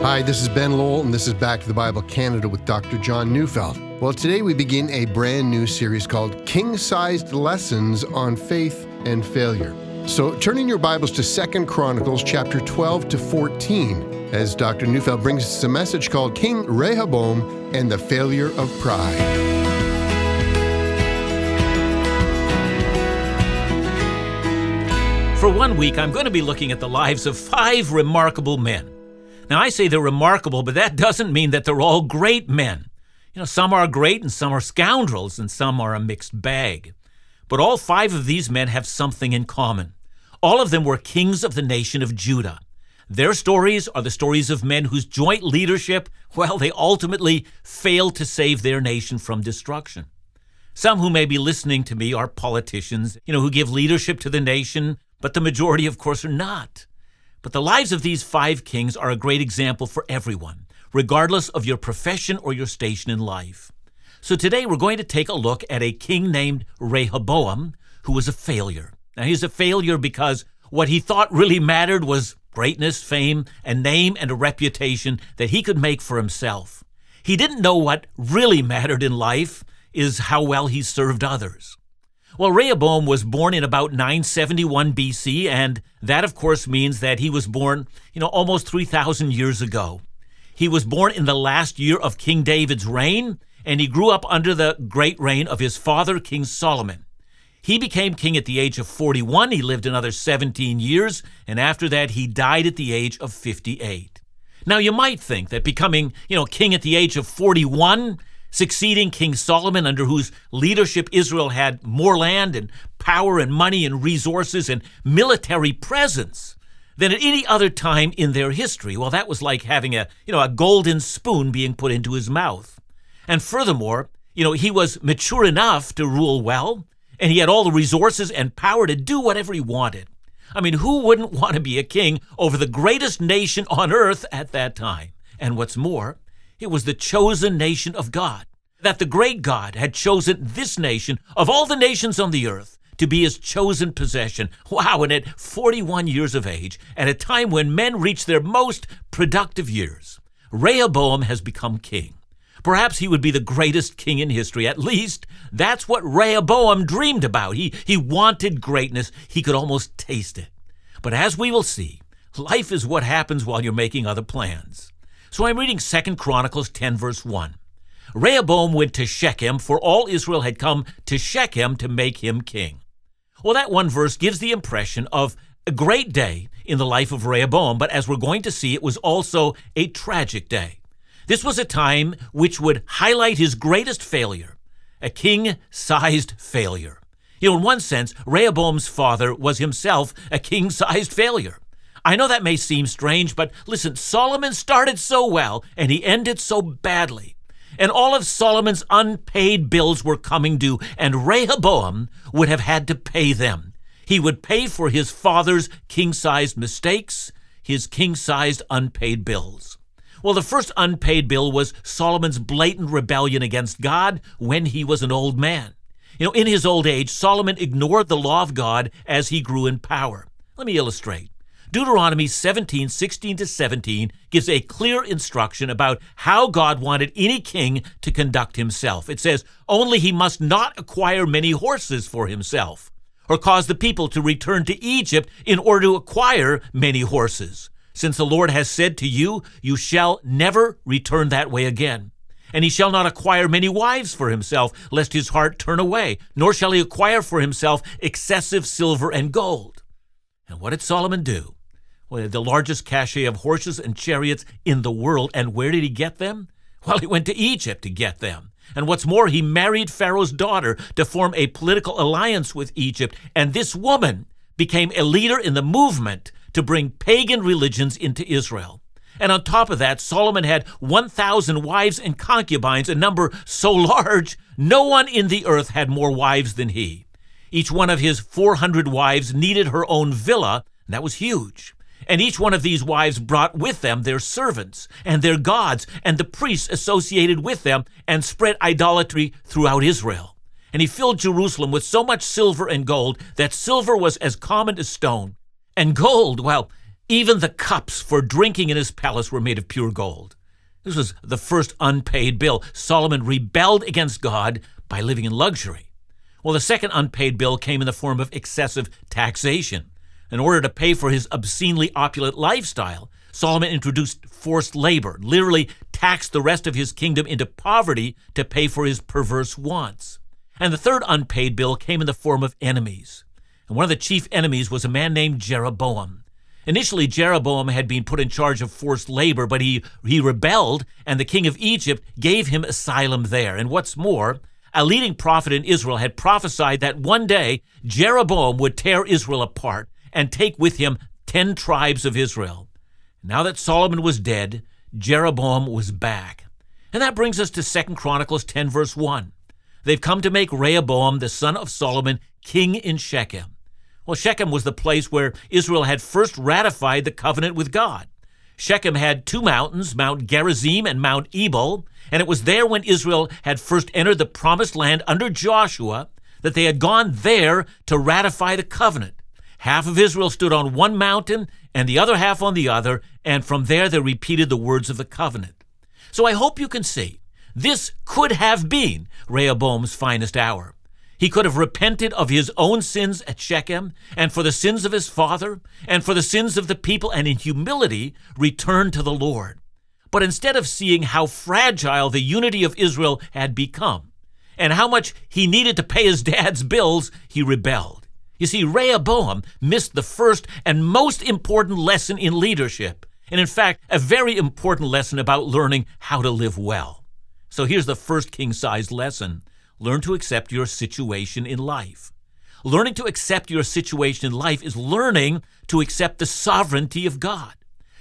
Hi, this is Ben Lowell, and this is Back to the Bible Canada with Dr. John Neufeld. Well, today we begin a brand new series called King Sized Lessons on Faith and Failure. So turn in your Bibles to Second Chronicles chapter 12 to 14 as Dr. Neufeld brings us a message called King Rehoboam and the Failure of Pride. For one week, I'm going to be looking at the lives of five remarkable men. Now, I say they're remarkable, but that doesn't mean that they're all great men. You know, some are great and some are scoundrels and some are a mixed bag. But all five of these men have something in common. All of them were kings of the nation of Judah. Their stories are the stories of men whose joint leadership, well, they ultimately failed to save their nation from destruction. Some who may be listening to me are politicians, you know, who give leadership to the nation, but the majority, of course, are not. But the lives of these five kings are a great example for everyone, regardless of your profession or your station in life. So today we're going to take a look at a king named Rehoboam, who was a failure. Now he's a failure because what he thought really mattered was greatness, fame, a name, and a reputation that he could make for himself. He didn't know what really mattered in life is how well he served others. Well, Rehoboam was born in about 971 BC, and that, of course, means that he was born, you know, almost 3,000 years ago. He was born in the last year of King David's reign, and he grew up under the great reign of his father, King Solomon. He became king at the age of 41. He lived another 17 years, and after that, he died at the age of 58. Now, you might think that becoming, you know, king at the age of 41 succeeding King Solomon, under whose leadership Israel had more land and power and money and resources and military presence than at any other time in their history. Well, that was like having a, you know, a golden spoon being put into his mouth. And furthermore, you know, he was mature enough to rule well, and he had all the resources and power to do whatever he wanted. I mean, who wouldn't want to be a king over the greatest nation on earth at that time? And what's more, it was the chosen nation of God. That the great God had chosen this nation of all the nations on the earth to be his chosen possession. Wow, and at 41 years of age, at a time when men reach their most productive years, Rehoboam has become king. Perhaps he would be the greatest king in history. At least that's what Rehoboam dreamed about. He, he wanted greatness. He could almost taste it. But as we will see, life is what happens while you're making other plans. So I'm reading 2 Chronicles 10, verse 1. Rehoboam went to Shechem, for all Israel had come to Shechem to make him king. Well, that one verse gives the impression of a great day in the life of Rehoboam, but as we're going to see, it was also a tragic day. This was a time which would highlight his greatest failure, a king sized failure. You know, in one sense, Rehoboam's father was himself a king sized failure. I know that may seem strange, but listen, Solomon started so well and he ended so badly. And all of Solomon's unpaid bills were coming due, and Rehoboam would have had to pay them. He would pay for his father's king sized mistakes, his king sized unpaid bills. Well, the first unpaid bill was Solomon's blatant rebellion against God when he was an old man. You know, in his old age, Solomon ignored the law of God as he grew in power. Let me illustrate. Deuteronomy 17, 16 to 17 gives a clear instruction about how God wanted any king to conduct himself. It says, only he must not acquire many horses for himself, or cause the people to return to Egypt in order to acquire many horses. Since the Lord has said to you, You shall never return that way again. And he shall not acquire many wives for himself, lest his heart turn away, nor shall he acquire for himself excessive silver and gold. And what did Solomon do? The largest cache of horses and chariots in the world. And where did he get them? Well, he went to Egypt to get them. And what's more, he married Pharaoh's daughter to form a political alliance with Egypt. And this woman became a leader in the movement to bring pagan religions into Israel. And on top of that, Solomon had 1,000 wives and concubines, a number so large, no one in the earth had more wives than he. Each one of his 400 wives needed her own villa, and that was huge. And each one of these wives brought with them their servants and their gods and the priests associated with them and spread idolatry throughout Israel. And he filled Jerusalem with so much silver and gold that silver was as common as stone. And gold, well, Even the cups for drinking in his palace were made of pure gold. This was the first unpaid bill. Solomon rebelled against God by living in luxury. Well, the second unpaid bill came in the form of excessive taxation. In order to pay for his obscenely opulent lifestyle, Solomon introduced forced labor, literally taxed the rest of his kingdom into poverty to pay for his perverse wants. And the third unpaid bill came in the form of enemies. And one of the chief enemies was a man named Jeroboam. Initially, Jeroboam had been put in charge of forced labor, but he, he rebelled, and the king of Egypt gave him asylum there. And what's more, a leading prophet in Israel had prophesied that one day Jeroboam would tear Israel apart and take with him ten tribes of Israel. Now that Solomon was dead, Jeroboam was back. And that brings us to 2 Chronicles 10, verse 1. They've come to make Rehoboam, the son of Solomon, king in Shechem. Well, Shechem was the place where Israel had first ratified the covenant with God. Shechem had two mountains, Mount Gerizim and Mount Ebal, and it was there when Israel had first entered the promised land under Joshua that they had gone there to ratify the covenant. Half of Israel stood on one mountain and the other half on the other, and from there they repeated the words of the covenant. So I hope you can see this could have been Rehoboam's finest hour. He could have repented of his own sins at Shechem, and for the sins of his father, and for the sins of the people, and in humility returned to the Lord. But instead of seeing how fragile the unity of Israel had become, and how much he needed to pay his dad's bills, he rebelled. You see, Rehoboam missed the first and most important lesson in leadership, and in fact, a very important lesson about learning how to live well. So here's the first king sized lesson learn to accept your situation in life. Learning to accept your situation in life is learning to accept the sovereignty of God.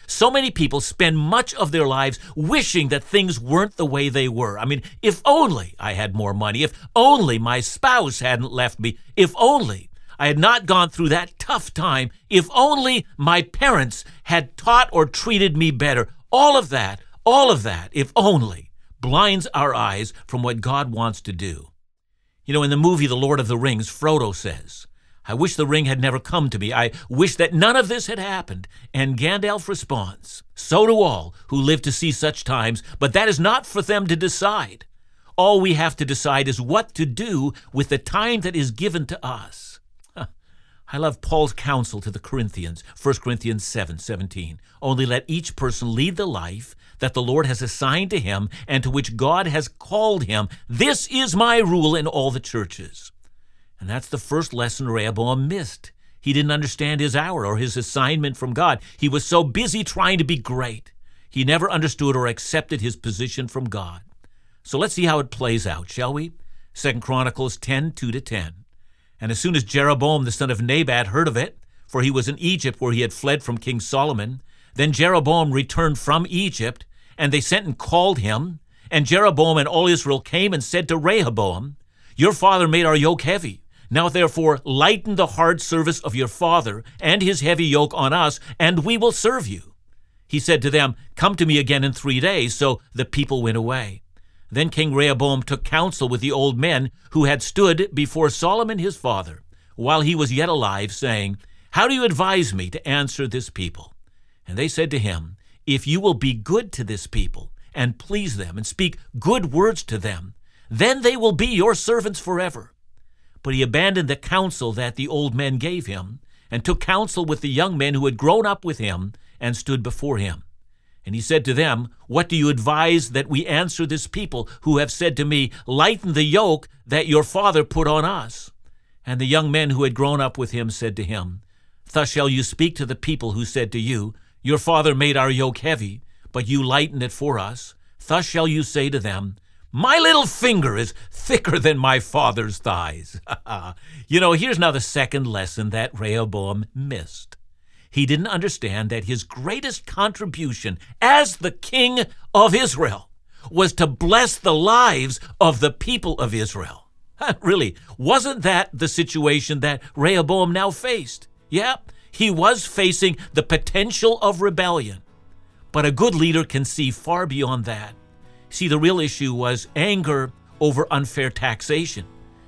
So many people spend much of their lives wishing that things weren't the way they were. I mean, if only I had more money, if only my spouse hadn't left me, if only I had not gone through that tough time. If only my parents had taught or treated me better. All of that, all of that, if only, blinds our eyes from what God wants to do. You know, in the movie The Lord of the Rings, Frodo says, I wish the ring had never come to me. I wish that none of this had happened. And Gandalf responds, So do all who live to see such times, but that is not for them to decide. All we have to decide is what to do with the time that is given to us. I love Paul's counsel to the Corinthians, 1 Corinthians 7 17. Only let each person lead the life that the Lord has assigned to him and to which God has called him. This is my rule in all the churches. And that's the first lesson Rehoboam missed. He didn't understand his hour or his assignment from God. He was so busy trying to be great. He never understood or accepted his position from God. So let's see how it plays out, shall we? 2 Chronicles 10 2 to 10. And as soon as Jeroboam the son of Nebat heard of it, for he was in Egypt where he had fled from King Solomon, then Jeroboam returned from Egypt, and they sent and called him. And Jeroboam and all Israel came and said to Rehoboam, Your father made our yoke heavy. Now therefore lighten the hard service of your father and his heavy yoke on us, and we will serve you. He said to them, Come to me again in three days. So the people went away. Then King Rehoboam took counsel with the old men who had stood before Solomon his father, while he was yet alive, saying, How do you advise me to answer this people? And they said to him, If you will be good to this people, and please them, and speak good words to them, then they will be your servants forever. But he abandoned the counsel that the old men gave him, and took counsel with the young men who had grown up with him, and stood before him. And he said to them, What do you advise that we answer this people who have said to me, Lighten the yoke that your father put on us? And the young men who had grown up with him said to him, Thus shall you speak to the people who said to you, Your father made our yoke heavy, but you lighten it for us. Thus shall you say to them, My little finger is thicker than my father's thighs. you know, here's now the second lesson that Rehoboam missed he didn't understand that his greatest contribution as the king of Israel was to bless the lives of the people of Israel. really, wasn't that the situation that Rehoboam now faced? Yep, he was facing the potential of rebellion. But a good leader can see far beyond that. See, the real issue was anger over unfair taxation.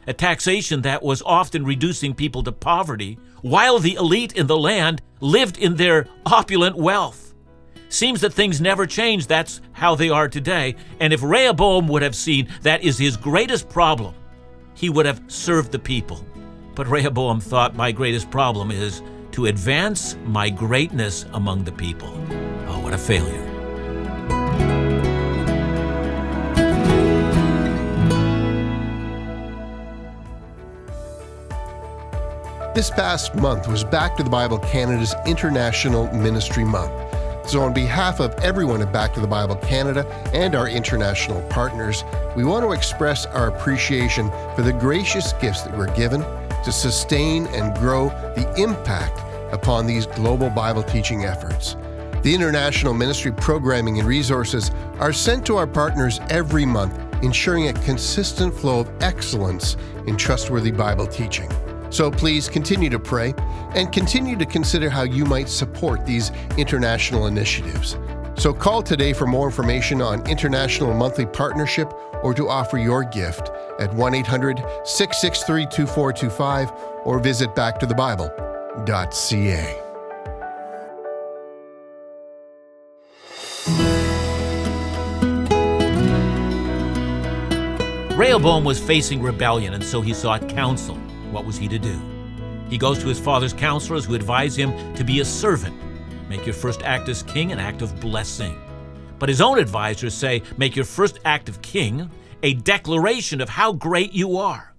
A taxation that was often reducing people to poverty, while the elite in the land lived in their opulent wealth. Seems that things never change. That's how they are today. And if Rehoboam would have seen that is his greatest problem, he would have served the people. But Rehoboam thought, My greatest problem is to advance my greatness among the people. Oh, what a failure. This past month was Back to the Bible Canada's International Ministry Month. So, on behalf of everyone at Back to the Bible Canada and our international partners, we want to express our appreciation for the gracious gifts that we're given to sustain and grow the impact upon these global Bible teaching efforts. The international ministry programming and resources are sent to our partners every month, ensuring a consistent flow of excellence in trustworthy Bible teaching. So please continue to pray and continue to consider how you might support these international initiatives. So call today for more information on International Monthly Partnership or to offer your gift at 1 800 663 2425 or visit backtothebible.ca. Rehoboam was facing rebellion, and so he sought counsel. What was he to do? He goes to his father's counselors who advise him to be a servant. Make your first act as king an act of blessing. But his own advisors say, make your first act of king a declaration of how great you are.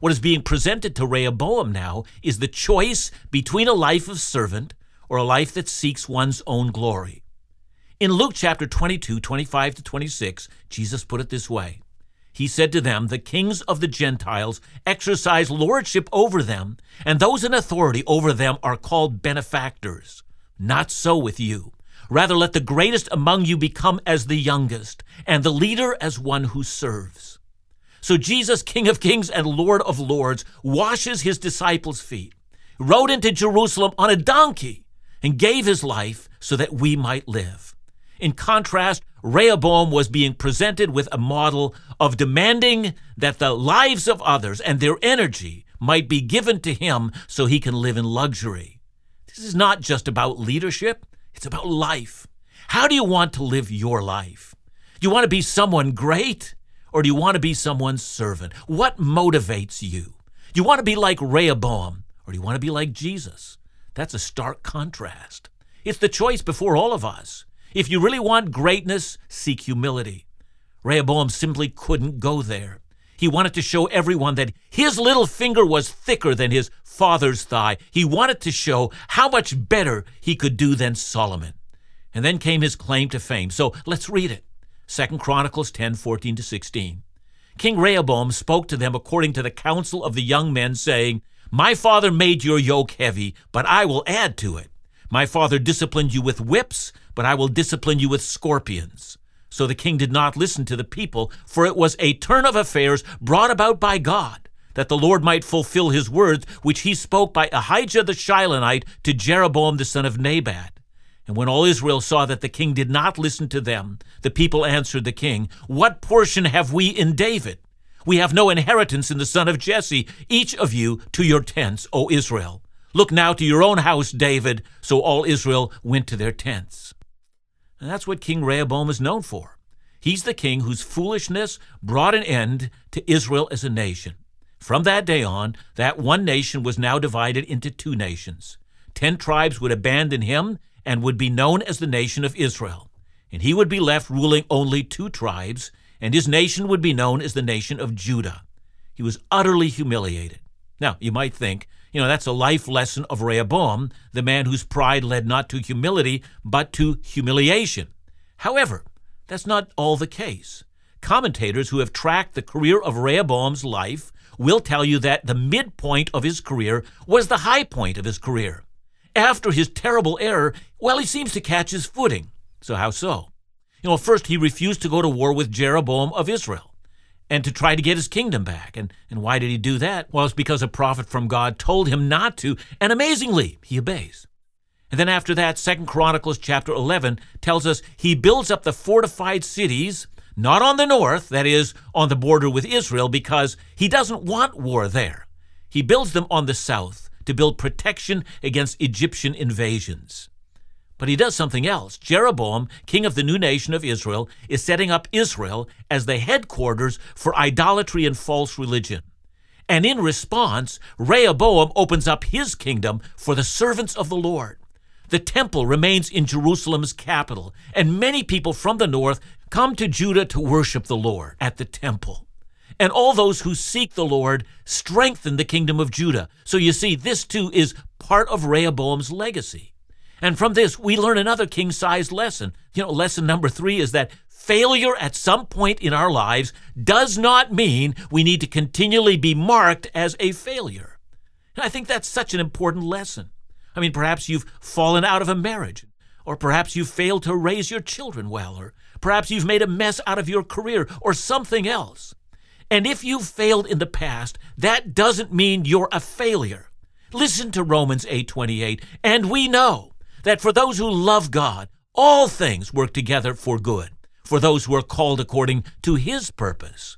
What is being presented to Rehoboam now is the choice between a life of servant or a life that seeks one's own glory. In Luke chapter 22, 25 to 26, Jesus put it this way he said to them, The kings of the Gentiles exercise lordship over them, and those in authority over them are called benefactors. Not so with you. Rather, let the greatest among you become as the youngest, and the leader as one who serves. So Jesus, King of kings and Lord of lords, washes his disciples' feet, rode into Jerusalem on a donkey, and gave his life so that we might live. In contrast, Rehoboam was being presented with a model of demanding that the lives of others and their energy might be given to him so he can live in luxury. This is not just about leadership, it's about life. How do you want to live your life? Do you want to be someone great or do you want to be someone's servant? What motivates you? Do you want to be like Rehoboam or do you want to be like Jesus? That's a stark contrast. It's the choice before all of us. If you really want greatness, seek humility. Rehoboam simply couldn't go there. He wanted to show everyone that his little finger was thicker than his father's thigh. He wanted to show how much better he could do than Solomon. And then came his claim to fame. So let's read it. 2 Chronicles 10 14 to 16. King Rehoboam spoke to them according to the counsel of the young men, saying, My father made your yoke heavy, but I will add to it. My father disciplined you with whips, but I will discipline you with scorpions. So the king did not listen to the people, for it was a turn of affairs brought about by God, that the Lord might fulfill his words which he spoke by Ahijah the Shilonite to Jeroboam the son of Nebat. And when all Israel saw that the king did not listen to them, the people answered the king, What portion have we in David? We have no inheritance in the son of Jesse. Each of you to your tents, O Israel. Look now to your own house, David. So all Israel went to their tents. And that's what King Rehoboam is known for. He's the king whose foolishness brought an end to Israel as a nation. From that day on, that one nation was now divided into two nations. Ten tribes would abandon him and would be known as the nation of Israel. And he would be left ruling only two tribes, and his nation would be known as the nation of Judah. He was utterly humiliated. Now, you might think, you know, that's a life lesson of Rehoboam, the man whose pride led not to humility, but to humiliation. However, that's not all the case. Commentators who have tracked the career of Rehoboam's life will tell you that the midpoint of his career was the high point of his career. After his terrible error, well, he seems to catch his footing. So, how so? You know, first, he refused to go to war with Jeroboam of Israel and to try to get his kingdom back. And, and why did he do that? Well, it's because a prophet from God told him not to, and amazingly, he obeys. And then after that, Second Chronicles chapter 11 tells us he builds up the fortified cities not on the north, that is, on the border with Israel, because he doesn't want war there. He builds them on the south to build protection against Egyptian invasions. But he does something else. Jeroboam, king of the new nation of Israel, is setting up Israel as the headquarters for idolatry and false religion. And in response, Rehoboam opens up his kingdom for the servants of the Lord. The temple remains in Jerusalem's capital, and many people from the north come to Judah to worship the Lord at the temple. And all those who seek the Lord strengthen the kingdom of Judah. So you see, this too is part of Rehoboam's legacy. And from this, we learn another king sized lesson. You know, lesson number three is that failure at some point in our lives does not mean we need to continually be marked as a failure. And I think that's such an important lesson. I mean, perhaps you've fallen out of a marriage, or perhaps you've failed to raise your children well, or perhaps you've made a mess out of your career, or something else. And if you've failed in the past, that doesn't mean you're a failure. Listen to Romans 8:28, and we know that for those who love God, all things work together for good, for those who are called according to his purpose.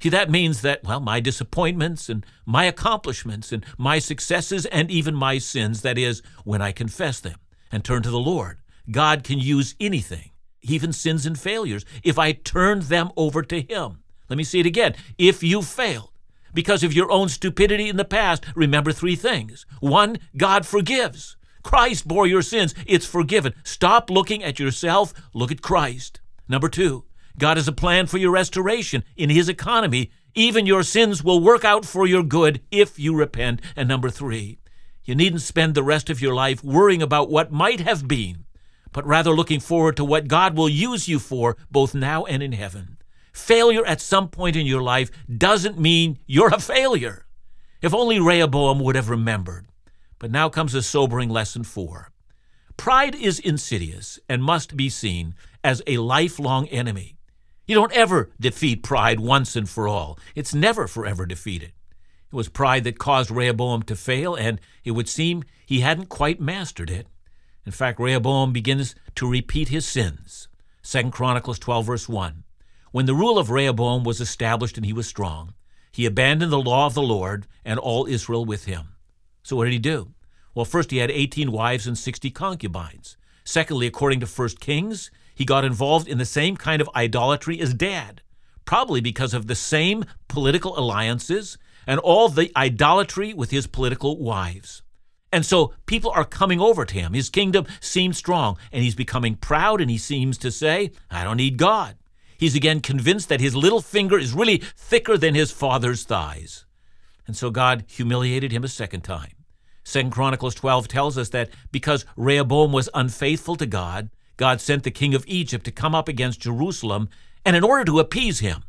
See, that means that, well, my disappointments and my accomplishments and my successes and even my sins, that is, when I confess them and turn to the Lord, God can use anything, even sins and failures, if I turn them over to Him. Let me see it again. If you failed because of your own stupidity in the past, remember three things. One, God forgives. Christ bore your sins. It's forgiven. Stop looking at yourself, look at Christ. Number two, God has a plan for your restoration in His economy. Even your sins will work out for your good if you repent. And number three, you needn't spend the rest of your life worrying about what might have been, but rather looking forward to what God will use you for both now and in heaven. Failure at some point in your life doesn't mean you're a failure. If only Rehoboam would have remembered. But now comes a sobering lesson four. Pride is insidious and must be seen as a lifelong enemy. You don't ever defeat pride once and for all. It's never forever defeated. It was pride that caused Rehoboam to fail, and it would seem he hadn't quite mastered it. In fact, Rehoboam begins to repeat his sins. 2 Chronicles 12, verse 1. When the rule of Rehoboam was established and he was strong, he abandoned the law of the Lord and all Israel with him. So what did he do? Well, first he had 18 wives and 60 concubines. Secondly, according to 1 Kings, he got involved in the same kind of idolatry as dad, probably because of the same political alliances and all the idolatry with his political wives. And so people are coming over to him. His kingdom seems strong, and he's becoming proud, and he seems to say, I don't need God. He's again convinced that his little finger is really thicker than his father's thighs. And so God humiliated him a second time. Second Chronicles 12 tells us that because Rehoboam was unfaithful to God, God sent the king of Egypt to come up against Jerusalem, and in order to appease him,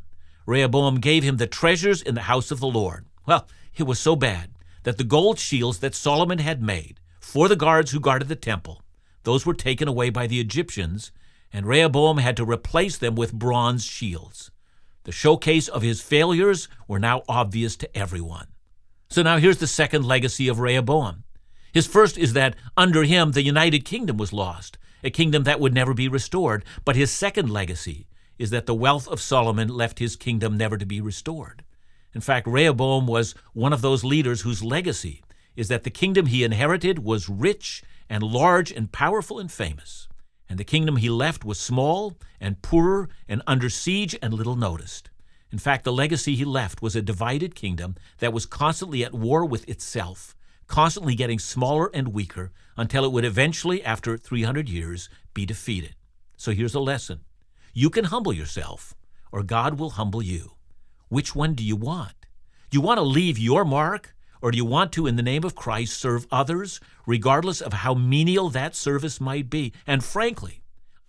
Rehoboam gave him the treasures in the house of the Lord. Well, it was so bad that the gold shields that Solomon had made for the guards who guarded the temple, those were taken away by the Egyptians, and Rehoboam had to replace them with bronze shields. The showcase of his failures were now obvious to everyone. So now here's the second legacy of Rehoboam. His first is that under him the United Kingdom was lost, a kingdom that would never be restored. But his second legacy is that the wealth of Solomon left his kingdom never to be restored. In fact, Rehoboam was one of those leaders whose legacy is that the kingdom he inherited was rich and large and powerful and famous, and the kingdom he left was small and poorer and under siege and little noticed. In fact, the legacy he left was a divided kingdom that was constantly at war with itself constantly getting smaller and weaker until it would eventually, after 300 years, be defeated. So here's a lesson you can humble yourself, or God will humble you. Which one do you want? Do you want to leave your mark, or do you want to, in the name of Christ, serve others, regardless of how menial that service might be? And frankly,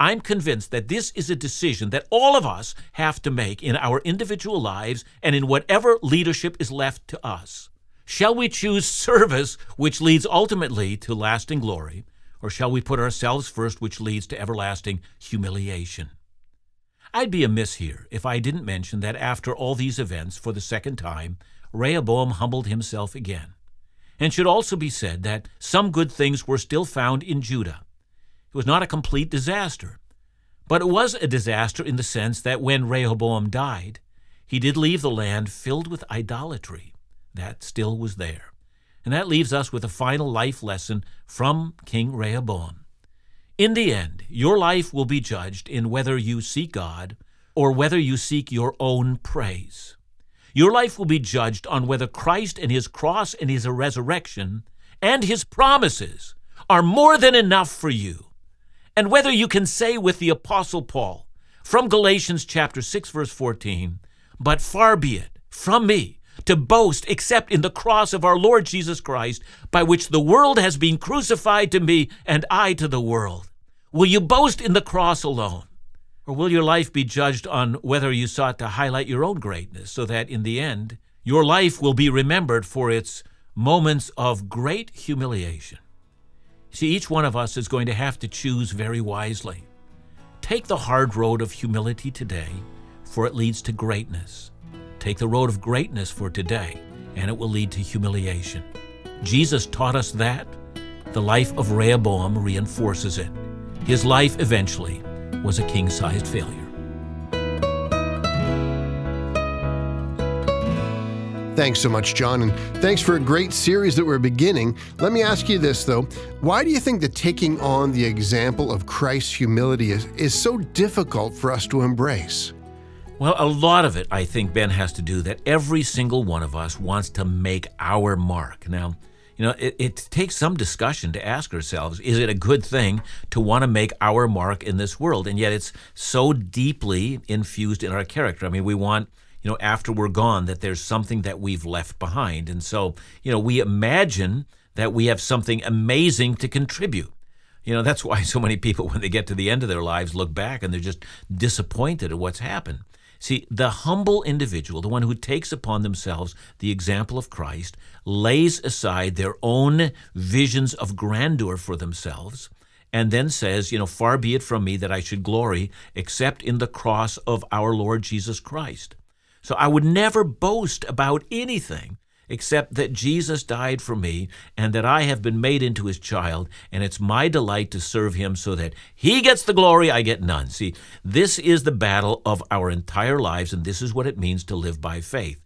I'm convinced that this is a decision that all of us have to make in our individual lives and in whatever leadership is left to us. Shall we choose service, which leads ultimately to lasting glory, or shall we put ourselves first, which leads to everlasting humiliation? I'd be amiss here if I didn't mention that after all these events, for the second time, Rehoboam humbled himself again. And should also be said that some good things were still found in Judah. It was not a complete disaster, But it was a disaster in the sense that when Rehoboam died, he did leave the land filled with idolatry. That still was there. And that leaves us with a final life lesson from King Rehoboam. In the end, your life will be judged in whether you seek God or whether you seek your own praise. Your life will be judged on whether Christ and his cross and his resurrection and his promises are more than enough for you, and whether you can say with the Apostle Paul from Galatians chapter 6 verse 14, but far be it from me to boast except in the cross of our Lord Jesus Christ, by which the world has been crucified to me and I to the world. Will you boast in the cross alone? Or will your life be judged on whether you sought to highlight your own greatness so that in the end, your life will be remembered for its moments of great humiliation? See, each one of us is going to have to choose very wisely. Take the hard road of humility today, for it leads to greatness. Take the road of greatness for today, and it will lead to humiliation. Jesus taught us that. The life of Rehoboam reinforces it. His life eventually was a king sized failure. Thanks so much, John, and thanks for a great series that we're beginning. Let me ask you this, though. Why do you think that taking on the example of Christ's humility is, is so difficult for us to embrace? Well, a lot of it, I think, Ben, has to do that every single one of us wants to make our mark. Now, you know, it, it, takes some discussion to ask ourselves is it a good thing to want to make our mark in this world? And yet it's so deeply infused in our character. I mean, we want, you know, after we're gone, that there's something that we've left behind. And so, you know, we imagine that we have something amazing to contribute. You know, that's why so many people, when they get to the end of their lives, look back and they're just disappointed at what's happened. See, the humble individual, the one who takes upon themselves the example of Christ, lays aside their own visions of grandeur for themselves and then says, you know, far be it from me that I should glory except in the cross of our Lord Jesus Christ. So I would never boast about anything except that Jesus died for me and that I have been made into his child, and it's my delight to serve him so that he gets the glory, I get none. See, this is the battle of our entire lives, and this is what it means to live by faith.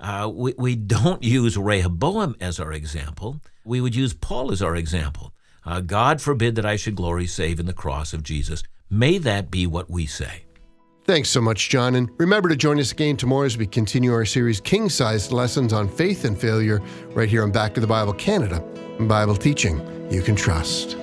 Uh, we, we don't use Rehoboam as our example. We would use Paul as our example. Uh, God forbid that I should glory save in the cross of Jesus. May that be what we say. Thanks so much, John. And remember to join us again tomorrow as we continue our series King Sized Lessons on Faith and Failure right here on Back to the Bible Canada. Bible teaching you can trust.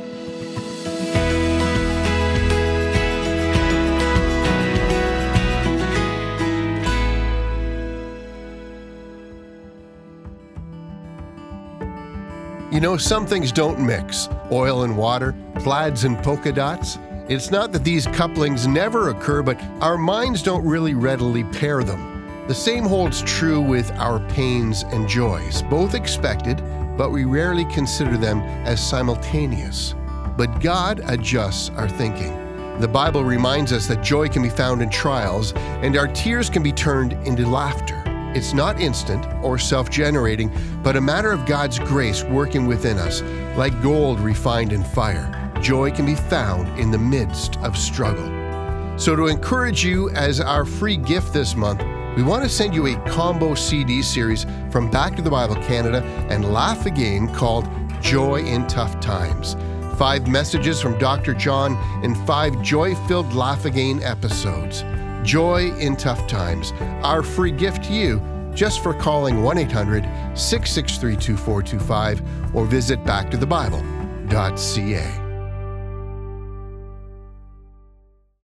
You know, some things don't mix oil and water, plaids and polka dots. It's not that these couplings never occur, but our minds don't really readily pair them. The same holds true with our pains and joys, both expected, but we rarely consider them as simultaneous. But God adjusts our thinking. The Bible reminds us that joy can be found in trials, and our tears can be turned into laughter. It's not instant or self generating, but a matter of God's grace working within us, like gold refined in fire joy can be found in the midst of struggle. So, to encourage you as our free gift this month, we want to send you a combo CD series from Back to the Bible Canada and Laugh Again called Joy in Tough Times. Five messages from Dr. John and five joy filled Laugh Again episodes. Joy in Tough Times, our free gift to you just for calling 1 800 663 2425 or visit backtothebible.ca.